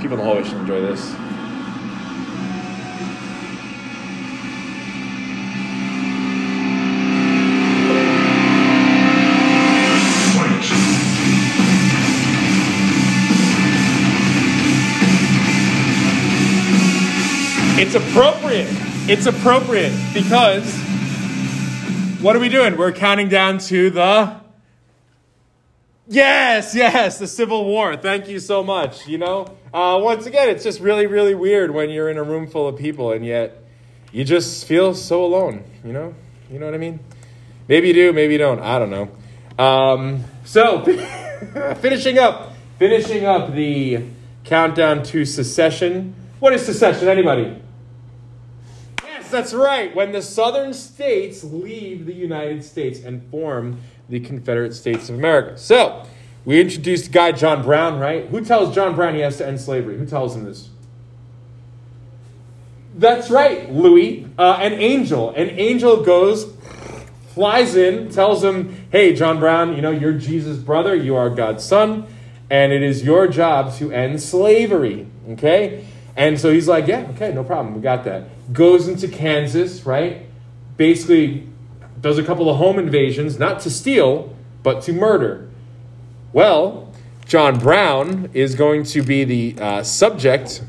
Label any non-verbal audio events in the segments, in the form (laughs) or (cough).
people in the hallway should enjoy this. It's appropriate. It's appropriate because what are we doing? We're counting down to the Yes, yes, the Civil War. Thank you so much. You know, uh, once again, it's just really, really weird when you're in a room full of people and yet you just feel so alone. You know, you know what I mean? Maybe you do, maybe you don't. I don't know. Um, so, (laughs) finishing up, finishing up the countdown to secession. What is secession? Anybody? Yes, that's right. When the southern states leave the United States and form the Confederate States of America. So, we introduced guy John Brown, right? Who tells John Brown he has to end slavery? Who tells him this? That's right, Louis. Uh, an angel. An angel goes, flies in, tells him, hey, John Brown, you know, you're Jesus' brother, you are God's son, and it is your job to end slavery. Okay? And so he's like, yeah, okay, no problem, we got that goes into Kansas, right? Basically, does a couple of home invasions, not to steal, but to murder. Well, John Brown is going to be the uh, subject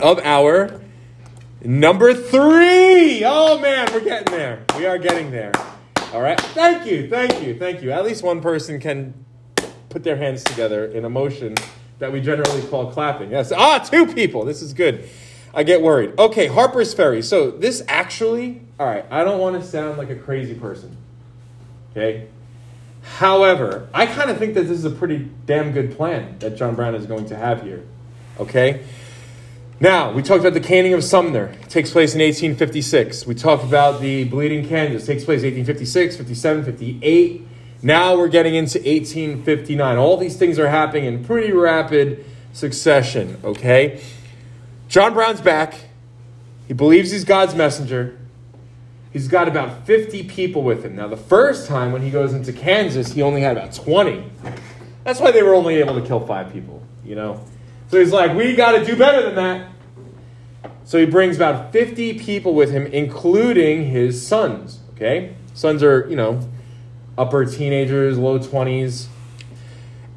of our number three. Oh man, we're getting there. We are getting there. All right. Thank you, thank you, thank you. At least one person can put their hands together in a motion that we generally call clapping. Yes. Ah, two people. This is good. I get worried. Okay, Harper's Ferry. So this actually, all right, I don't want to sound like a crazy person. Okay? However, I kind of think that this is a pretty damn good plan that John Brown is going to have here. Okay? Now, we talked about the caning of Sumner. It takes place in 1856. We talked about the Bleeding Kansas. It takes place 1856, 57, 58. Now we're getting into 1859. All these things are happening in pretty rapid succession, okay? John Brown's back. He believes he's God's messenger. He's got about 50 people with him. Now, the first time when he goes into Kansas, he only had about 20. That's why they were only able to kill five people, you know? So he's like, we got to do better than that. So he brings about 50 people with him, including his sons, okay? Sons are, you know, upper teenagers, low 20s.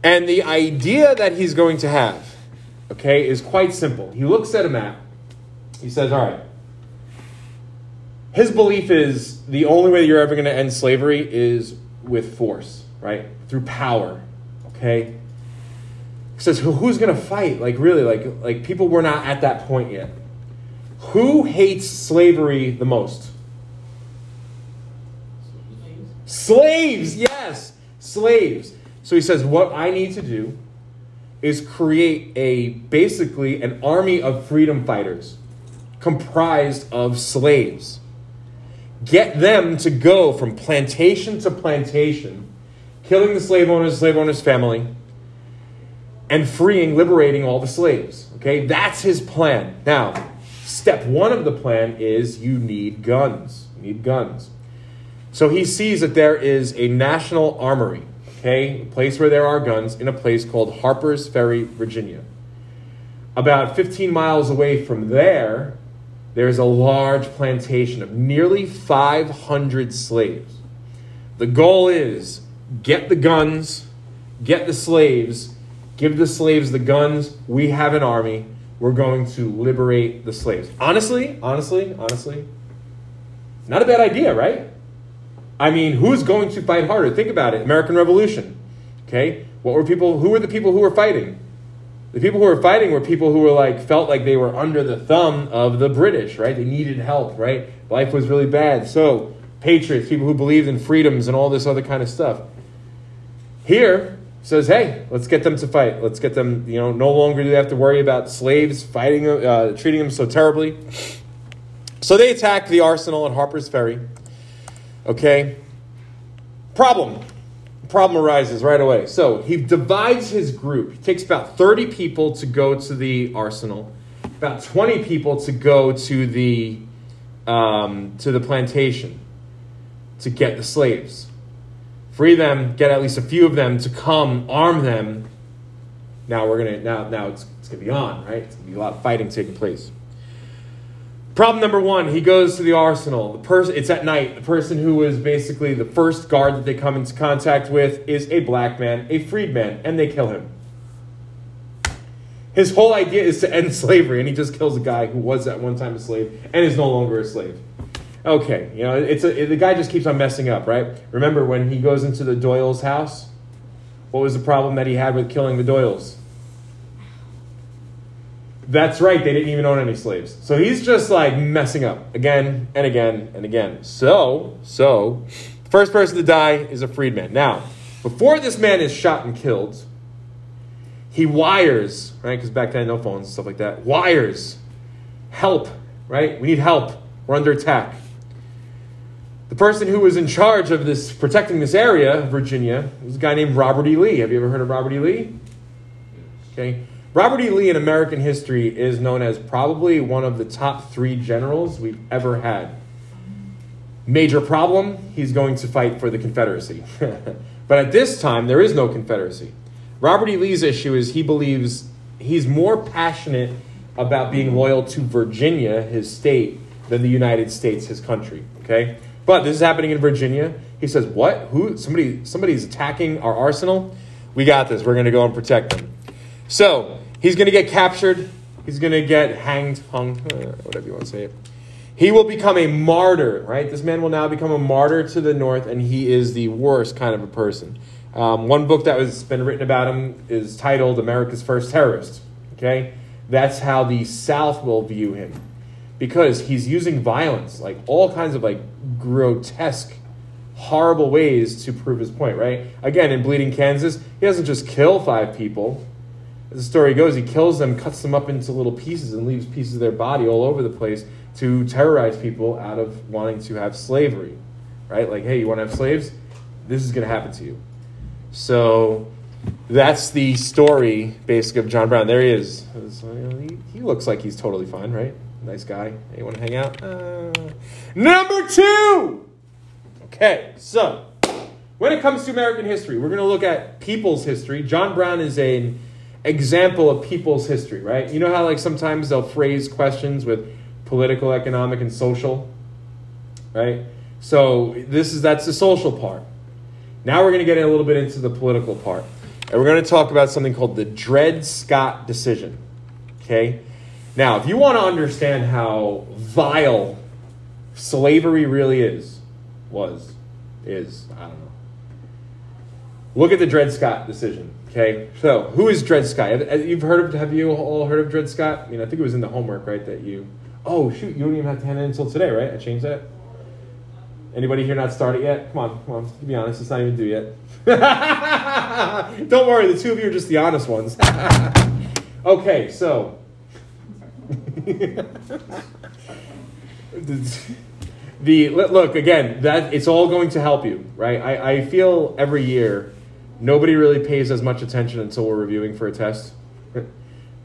And the idea that he's going to have okay, is quite simple. He looks at a map. He says, all right, his belief is the only way you're ever going to end slavery is with force, right? Through power, okay? He says, who's going to fight? Like, really, like, like people were not at that point yet. Who hates slavery the most? Slaves, yes, slaves. So he says, what I need to do is create a basically an army of freedom fighters comprised of slaves. Get them to go from plantation to plantation, killing the slave owners, slave owners' family, and freeing, liberating all the slaves. Okay, that's his plan. Now, step one of the plan is you need guns. You need guns. So he sees that there is a national armory okay, a place where there are guns, in a place called Harper's Ferry, Virginia. About 15 miles away from there, there's a large plantation of nearly 500 slaves. The goal is get the guns, get the slaves, give the slaves the guns. We have an army. We're going to liberate the slaves. Honestly, honestly, honestly, not a bad idea, right? I mean, who's going to fight harder? Think about it. American Revolution. Okay? What were people who were the people who were fighting? The people who were fighting were people who were like felt like they were under the thumb of the British, right? They needed help, right? Life was really bad. So, patriots, people who believed in freedoms and all this other kind of stuff. Here says, "Hey, let's get them to fight. Let's get them, you know, no longer do they have to worry about slaves fighting uh, treating them so terribly." So they attack the arsenal at Harper's Ferry. Okay? Problem. Problem arises right away. So he divides his group. He takes about 30 people to go to the arsenal, about 20 people to go to the um, to the plantation to get the slaves. Free them, get at least a few of them to come, arm them, Now we're gonna now now it's, it's gonna be on, right? It's gonna be a lot of fighting taking place. Problem number one, he goes to the arsenal. The person it's at night. The person who is basically the first guard that they come into contact with is a black man, a freedman, and they kill him. His whole idea is to (laughs) end slavery, and he just kills a guy who was at one time a slave and is no longer a slave. Okay, you know, it's a, it, the guy just keeps on messing up, right? Remember when he goes into the Doyle's house? What was the problem that he had with killing the Doyles? That's right, they didn't even own any slaves. So he's just like messing up again and again and again. So, so, the first person to die is a freedman. Now, before this man is shot and killed, he wires, right? Because back then, no phones and stuff like that. Wires, help, right? We need help. We're under attack. The person who was in charge of this protecting this area, Virginia, was a guy named Robert E. Lee. Have you ever heard of Robert E. Lee? Okay. Robert E. Lee in American history is known as probably one of the top three generals we've ever had. Major problem, he's going to fight for the Confederacy. (laughs) but at this time, there is no Confederacy. Robert E. Lee's issue is he believes he's more passionate about being loyal to Virginia, his state, than the United States, his country. Okay? But this is happening in Virginia. He says, What? Who? Somebody somebody's attacking our arsenal? We got this. We're gonna go and protect them. So he's going to get captured. He's going to get hanged, hung, uh, whatever you want to say it. He will become a martyr, right? This man will now become a martyr to the north, and he is the worst kind of a person. Um, one book that has been written about him is titled America's First Terrorist. Okay? That's how the South will view him. Because he's using violence, like all kinds of like grotesque, horrible ways to prove his point, right? Again, in Bleeding Kansas, he doesn't just kill five people the story goes, he kills them, cuts them up into little pieces, and leaves pieces of their body all over the place to terrorize people out of wanting to have slavery. Right? Like, hey, you want to have slaves? This is going to happen to you. So that's the story, basically, of John Brown. There he is. He, he looks like he's totally fine, right? Nice guy. Hey, you want to hang out? Uh, number two! Okay, so when it comes to American history, we're going to look at people's history. John Brown is a example of people's history, right? You know how like sometimes they'll phrase questions with political, economic, and social, right? So this is that's the social part. Now we're going to get a little bit into the political part. And we're going to talk about something called the Dred Scott decision. Okay? Now, if you want to understand how vile slavery really is, was, is, I don't know. Look at the Dred Scott decision. Okay, so who is Dred Scott? You've heard of? Have you all heard of Dred Scott? I mean, I think it was in the homework, right? That you. Oh shoot, you don't even have to hand it until today, right? I changed that. Anybody here not started yet? Come on, come on. To be honest, it's not even due yet. (laughs) don't worry, the two of you are just the honest ones. (laughs) okay, so. (laughs) the look again that it's all going to help you right I, I feel every year nobody really pays as much attention until we're reviewing for a test.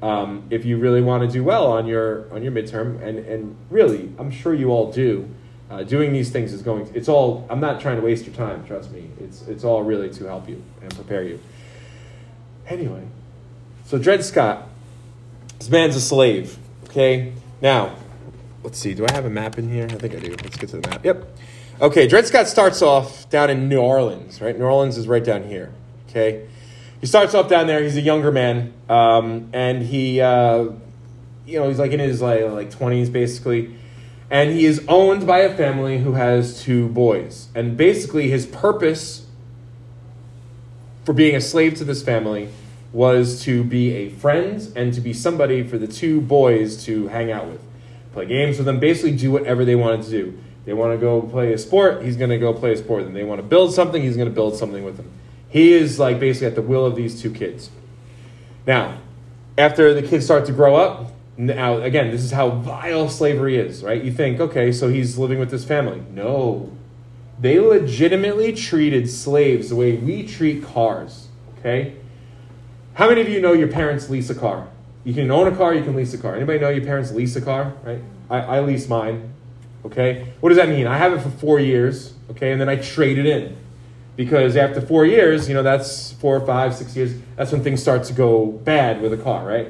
um, if you really want to do well on your on your midterm, and and really, I'm sure you all do. Uh, doing these things is going. To, it's all. I'm not trying to waste your time. Trust me. It's it's all really to help you and prepare you. Anyway, so Dred Scott, this man's a slave. Okay, now let's see. Do I have a map in here? I think I do. Let's get to the map. Yep. Okay, Dred Scott starts off down in New Orleans. Right, New Orleans is right down here. Okay, he starts off down there. He's a younger man, um, and he, uh, you know, he's like in his like like twenties basically, and he is owned by a family who has two boys. And basically, his purpose for being a slave to this family was to be a friend and to be somebody for the two boys to hang out with, play games with them, basically do whatever they wanted to do. They want to go play a sport, he's going to go play a sport. And they want to build something, he's going to build something with them. He is like basically at the will of these two kids. Now, after the kids start to grow up, now again, this is how vile slavery is, right? You think, okay, so he's living with this family. No. They legitimately treated slaves the way we treat cars, okay? How many of you know your parents lease a car? You can own a car, you can lease a car. Anybody know your parents lease a car, right? I, I lease mine, okay? What does that mean? I have it for four years, okay, and then I trade it in because after four years, you know, that's four, five, six years, that's when things start to go bad with a car, right?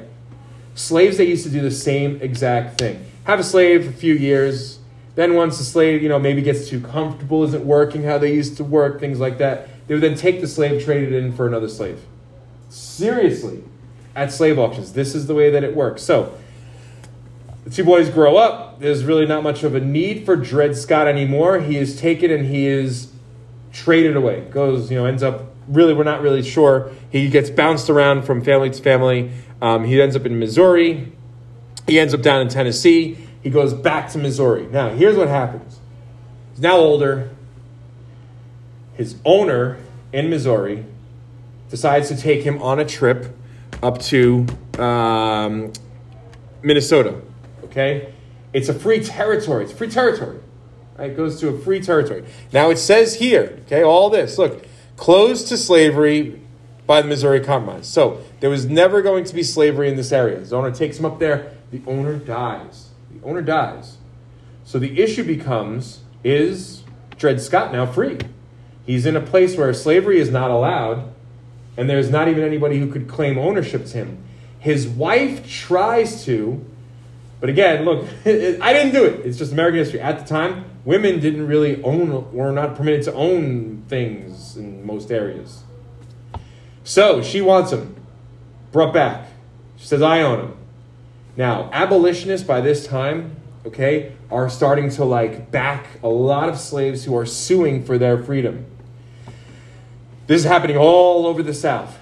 Slaves, they used to do the same exact thing. Have a slave for a few years, then once the slave, you know, maybe gets too comfortable, isn't working how they used to work, things like that, they would then take the slave, trade it in for another slave. Seriously, at slave auctions, this is the way that it works. So, the two boys grow up. There's really not much of a need for Dred Scott anymore. He is taken and he is traded away. Goes, you know, ends up really, we're not really sure. He gets bounced around from family to family. Um, he ends up in Missouri. He ends up down in Tennessee. He goes back to Missouri. Now, here's what happens. He's now older. His owner in Missouri decides to take him on a trip up to um, Minnesota. Okay? It's a free territory. It's free territory. Right? It goes to a free territory. Now it says here, okay, all this, look, closed to slavery by the Missouri Compromise. So there was never going to be slavery in this area. The owner takes him up there, the owner dies. The owner dies. So the issue becomes is Dred Scott now free? He's in a place where slavery is not allowed, and there's not even anybody who could claim ownership to him. His wife tries to, but again, look, (laughs) I didn't do it. It's just American history. At the time, women didn't really own, were not permitted to own things in most areas. So she wants him brought back. She says, I own him. Now, abolitionists by this time, okay, are starting to like back a lot of slaves who are suing for their freedom. This is happening all over the South.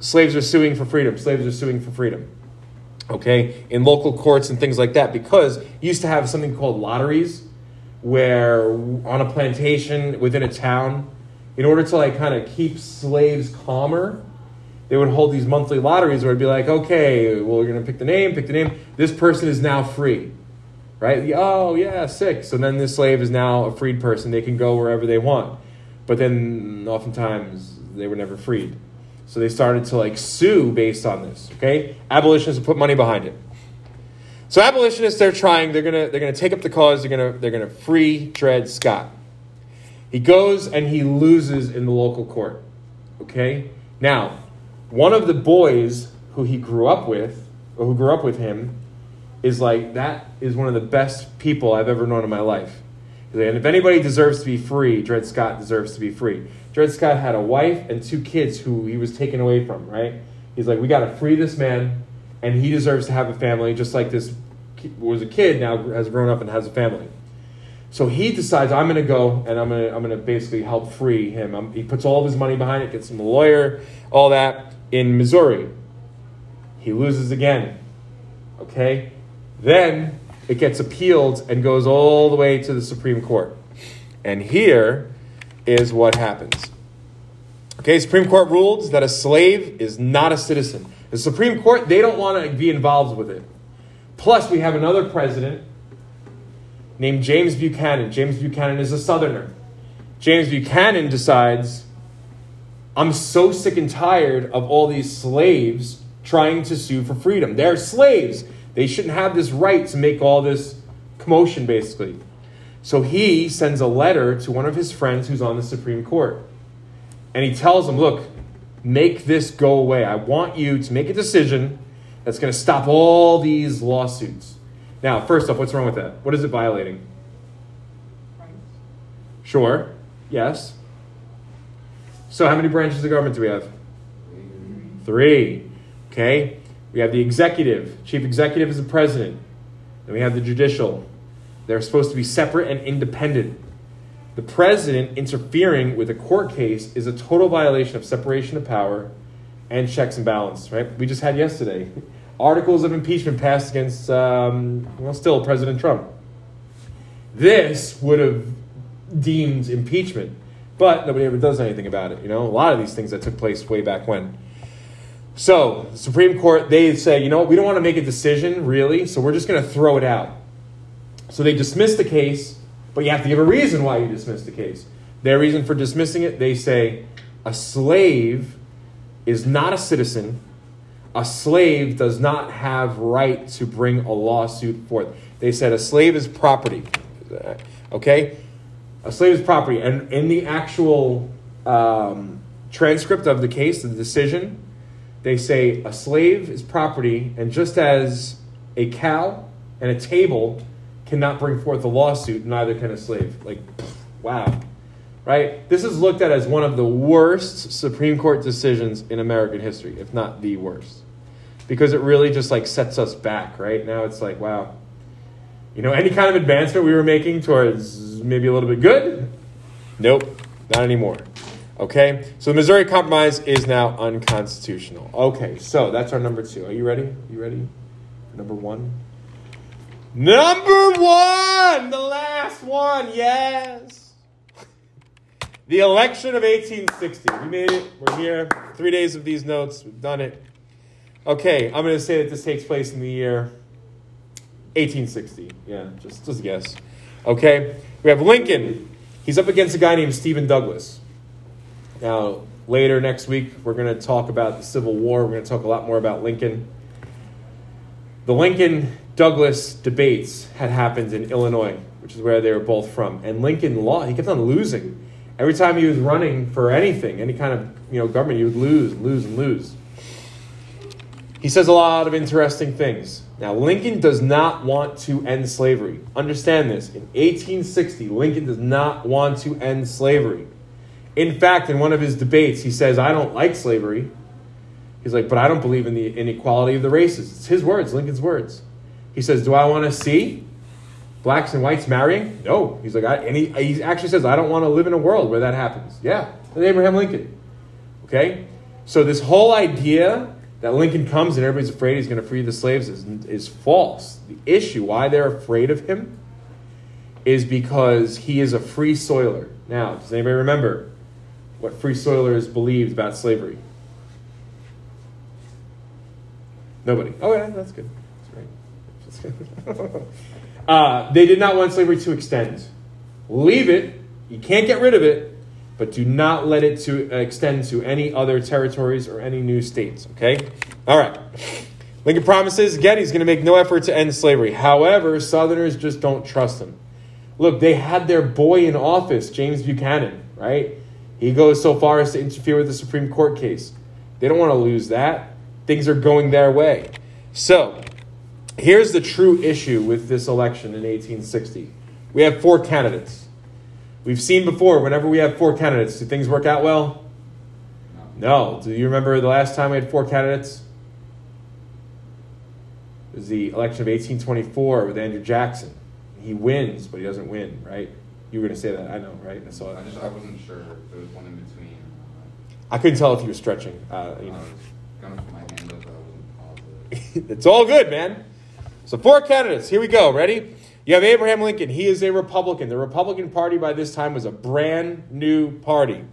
Slaves are suing for freedom. Slaves are suing for freedom. Okay, in local courts and things like that, because used to have something called lotteries where on a plantation within a town, in order to like kind of keep slaves calmer, they would hold these monthly lotteries where it'd be like, okay, well, we're gonna pick the name, pick the name. This person is now free, right? Oh yeah, sick. So then this slave is now a freed person. They can go wherever they want, but then oftentimes they were never freed. So they started to like sue based on this. Okay, abolitionists put money behind it. So abolitionists, they're trying. They're gonna they're gonna take up the cause. They're gonna they're gonna free Dred Scott. He goes and he loses in the local court. Okay, now one of the boys who he grew up with, or who grew up with him, is like that is one of the best people I've ever known in my life. And if anybody deserves to be free, Dred Scott deserves to be free. Dred Scott had a wife and two kids who he was taken away from. Right? He's like, we got to free this man and he deserves to have a family just like this was a kid now has grown up and has a family so he decides i'm going to go and i'm going to i'm going to basically help free him I'm, he puts all of his money behind it gets him a lawyer all that in missouri he loses again okay then it gets appealed and goes all the way to the supreme court and here is what happens okay supreme court ruled that a slave is not a citizen the Supreme Court, they don't want to be involved with it. Plus, we have another president named James Buchanan. James Buchanan is a Southerner. James Buchanan decides, I'm so sick and tired of all these slaves trying to sue for freedom. They're slaves. They shouldn't have this right to make all this commotion, basically. So he sends a letter to one of his friends who's on the Supreme Court. And he tells him, Look, make this go away. I want you to make a decision that's going to stop all these lawsuits. Now, first off, what's wrong with that? What is it violating? Sure. Yes. So, how many branches of government do we have? Three. Okay. We have the executive. Chief executive is the president. Then we have the judicial. They're supposed to be separate and independent. The president interfering with a court case is a total violation of separation of power and checks and balance, right? We just had yesterday (laughs) articles of impeachment passed against, um, well, still President Trump. This would have deemed impeachment, but nobody ever does anything about it. You know, a lot of these things that took place way back when. So, Supreme Court, they say, you know we don't want to make a decision, really, so we're just going to throw it out. So they dismiss the case but you have to give a reason why you dismiss the case. Their reason for dismissing it, they say a slave is not a citizen. A slave does not have right to bring a lawsuit forth. They said a slave is property. Okay? A slave is property. And in the actual um, transcript of the case, the decision, they say a slave is property, and just as a cow and a table cannot bring forth a lawsuit, neither can a slave. Like, wow. Right? This is looked at as one of the worst Supreme Court decisions in American history, if not the worst. Because it really just like sets us back, right? Now it's like, wow. You know, any kind of advancement we were making towards maybe a little bit good? Nope, not anymore. Okay? So the Missouri Compromise is now unconstitutional. Okay, so that's our number two. Are you ready? You ready? Number one? Number one! The last one, yes! The election of 1860. We made it. We're here. Three days of these notes. We've done it. Okay, I'm going to say that this takes place in the year 1860. Yeah, just, just a guess. Okay, we have Lincoln. He's up against a guy named Stephen Douglas. Now, later next week, we're going to talk about the Civil War. We're going to talk a lot more about Lincoln. The Lincoln Douglas debates had happened in Illinois, which is where they were both from. And Lincoln lost. He kept on losing. Every time he was running for anything, any kind of you know government, he would lose lose and lose. He says a lot of interesting things. Now, Lincoln does not want to end slavery. Understand this. In 1860, Lincoln does not want to end slavery. In fact, in one of his debates, he says, I don't like slavery. He's like, but I don't believe in the inequality of the races. It's his words, Lincoln's words. He says, Do I want to see blacks and whites marrying? No. He's like, I, and he, he actually says, I don't want to live in a world where that happens. Yeah, that's Abraham Lincoln. Okay? So this whole idea that Lincoln comes and everybody's afraid he's going to free the slaves is, is false. The issue, why they're afraid of him, is because he is a free soiler. Now, does anybody remember what free soilers believed about slavery? Nobody. Oh, yeah, that's good. (laughs) Uh, they did not want slavery to extend. Leave it. You can't get rid of it, but do not let it to uh, extend to any other territories or any new states. Okay. All right. Lincoln promises again he's going to make no effort to end slavery. However, Southerners just don't trust him. Look, they had their boy in office, James Buchanan, right? He goes so far as to interfere with the Supreme Court case. They don't want to lose that. Things are going their way. So, here's the true issue with this election in 1860 we have four candidates. We've seen before, whenever we have four candidates, do things work out well? No. Do you remember the last time we had four candidates? It was the election of 1824 with Andrew Jackson. He wins, but he doesn't win, right? You were going to say that, I know, right? I saw it. I just I wasn't sure if there was one in between. I couldn't tell if you were stretching. Uh, you know. I was gonna put my hand up, but I wasn't positive. (laughs) it's all good, man. So four candidates. Here we go. Ready? You have Abraham Lincoln. He is a Republican. The Republican Party by this time was a brand new party.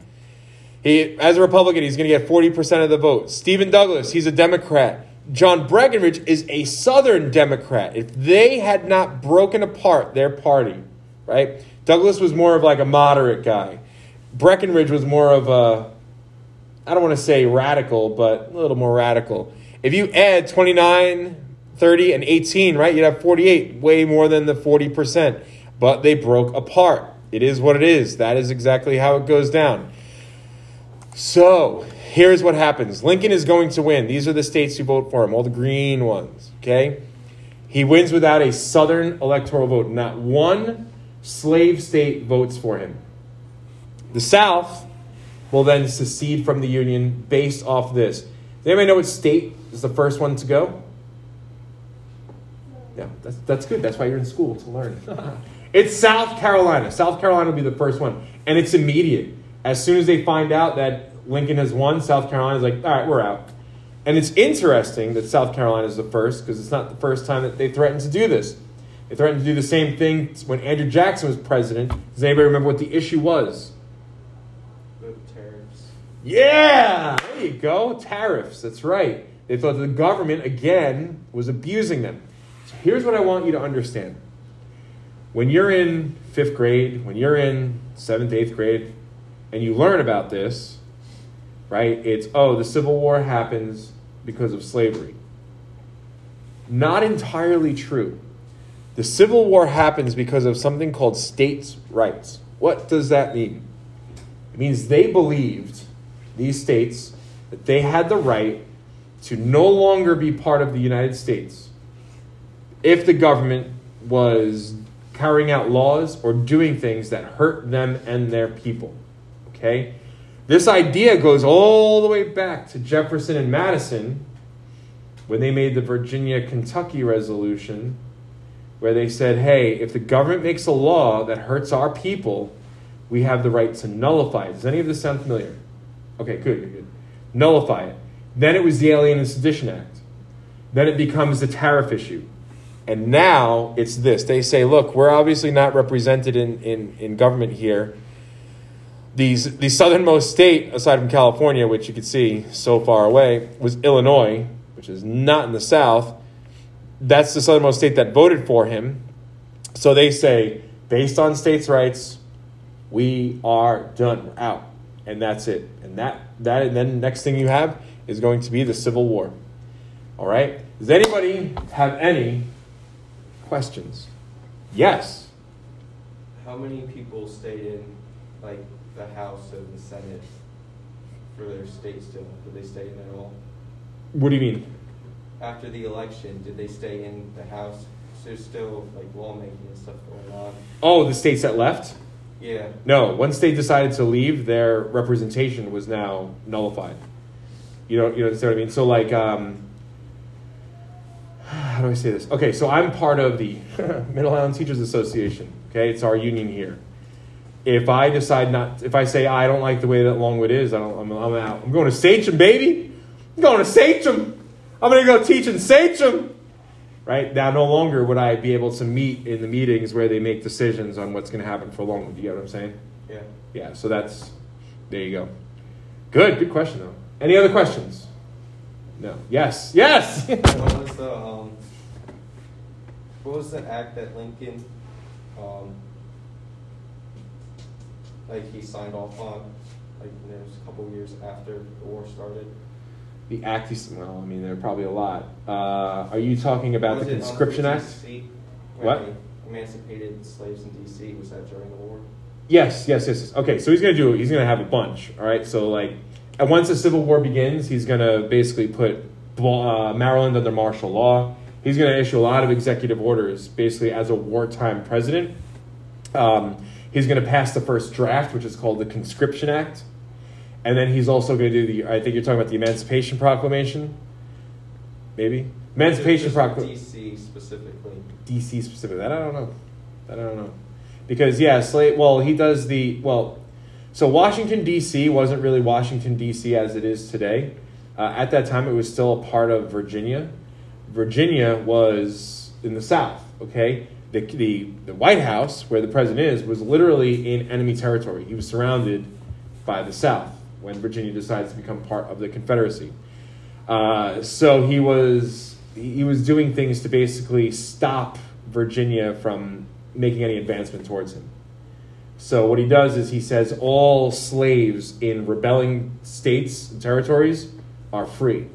He, as a Republican, he's going to get 40% of the vote. Stephen Douglas, he's a Democrat. John Breckinridge is a Southern Democrat. If they had not broken apart their party, right? Douglas was more of like a moderate guy. Breckinridge was more of a, I don't want to say radical, but a little more radical. If you add 29, 30, and 18, right, you'd have 48, way more than the 40%. But they broke apart. It is what it is. That is exactly how it goes down. So here's what happens Lincoln is going to win. These are the states who vote for him, all the green ones, okay? He wins without a Southern electoral vote. Not one slave state votes for him. The South will then secede from the Union based off this. Does anybody know what state is the first one to go? Yeah, that's, that's good. That's why you're in school to learn. (laughs) it's South Carolina. South Carolina will be the first one. And it's immediate. As soon as they find out that Lincoln has won, South Carolina is like, all right, we're out. And it's interesting that South Carolina is the first because it's not the first time that they threatened to do this. They threatened to do the same thing when Andrew Jackson was president. Does anybody remember what the issue was? The tariffs. Yeah, there you go. Tariffs. That's right. They thought the government, again, was abusing them. Here's what I want you to understand. When you're in fifth grade, when you're in seventh, eighth grade, and you learn about this, right? It's, oh, the Civil War happens because of slavery. Not entirely true. The Civil War happens because of something called states' rights. What does that mean? It means they believed, these states, that they had the right to no longer be part of the United States if the government was carrying out laws or doing things that hurt them and their people. Okay? This idea goes all the way back to Jefferson and Madison when they made the Virginia Kentucky resolution, where they said, hey, if the government makes a law that hurts our people, we have the right to nullify it. Does any of this sound familiar? Okay, good, good, good. Nullify it. Then it was the Alien and Sedition Act. Then it becomes the tariff issue. And now it's this. They say, look, we're obviously not represented in, in, in government here these, the southernmost state, aside from California, which you can see so far away, was Illinois, which is not in the South. That's the southernmost state that voted for him. So they say, based on states' rights, we are done. We're out. And that's it. And that, that and then next thing you have is going to be the Civil War. All right? Does anybody have any questions? Yes. How many people stayed in like the House and the Senate for their state still? Did they stay in at all? What do you mean? After the election, did they stay in the House? So there's still like lawmaking and stuff going on. Oh, the states that left? Yeah. No, once they decided to leave, their representation was now nullified. You know, you know what I mean? So like, um, how do I say this? Okay, so I'm part of the (laughs) Middle Island Teachers Association. Okay, it's our union here if I decide not, if I say I don't like the way that Longwood is, I don't, I'm, I'm out. I'm going to Sachem, baby. I'm going to Sachem. I'm going to go teach in Sachem. Right now, no longer would I be able to meet in the meetings where they make decisions on what's going to happen for Longwood. You get what I'm saying? Yeah. Yeah. So that's there you go. Good. Good question though. Any other questions? No. Yes. Yes. (laughs) what was the what was the act that Lincoln um, like he signed off on, like it was a couple years after the war started. The act, well, I mean, there are probably a lot. Uh, are you talking about Was the Conscription Act? What? Emancipated slaves in D.C. Was that during the war? Yes, yes, yes. yes. Okay, so he's gonna do. He's gonna have a bunch. All right. So like, and once the Civil War begins, he's gonna basically put uh, Maryland under martial law. He's gonna issue a lot of executive orders, basically as a wartime president. Um, he's gonna pass the first draft, which is called the Conscription Act, and then he's also gonna do the. I think you're talking about the Emancipation Proclamation. Maybe Emancipation Proclamation. D.C. specifically. DC specifically. That I don't know. That I don't know. Because yeah, slave. Well, he does the well. So Washington D.C. wasn't really Washington D.C. as it is today. Uh, at that time, it was still a part of Virginia. Virginia was in the South. Okay, the the the White House, where the president is, was literally in enemy territory. He was surrounded by the South when Virginia decides to become part of the Confederacy. Uh, so he was he was doing things to basically stop Virginia from making any advancement towards him. So what he does is he says all slaves in rebelling states and territories are free.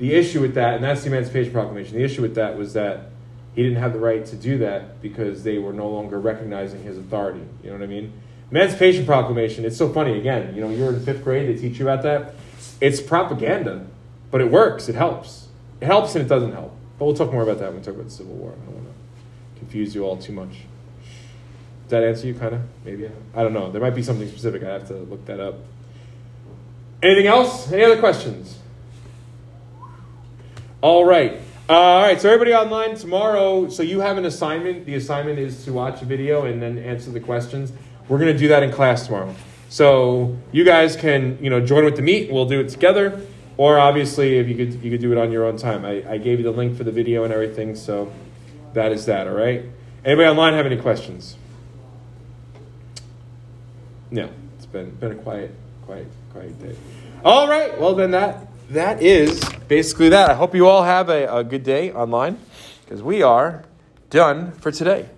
The issue with that, and that's the Emancipation Proclamation. The issue with that was that he didn't have the right to do that because they were no longer recognizing his authority. You know what I mean? Emancipation Proclamation. It's so funny. Again, you know, you're in fifth grade. They teach you about that. It's propaganda, but it works. It helps. It helps and it doesn't help. But we'll talk more about that when we talk about the Civil War. I don't want to confuse you all too much. Does that answer you, kind of? Maybe. I don't know. There might be something specific. I have to look that up. Anything else? Any other questions? All right. Uh, all right. So everybody online tomorrow. So you have an assignment. The assignment is to watch a video and then answer the questions. We're going to do that in class tomorrow. So you guys can you know join with the meet. We'll do it together. Or obviously, if you could you could do it on your own time. I, I gave you the link for the video and everything. So that is that. All right. Anybody online have any questions? No. It's been been a quiet quiet quiet day. All right. Well then that that is basically that. I hope you all have a, a good day online because we are done for today.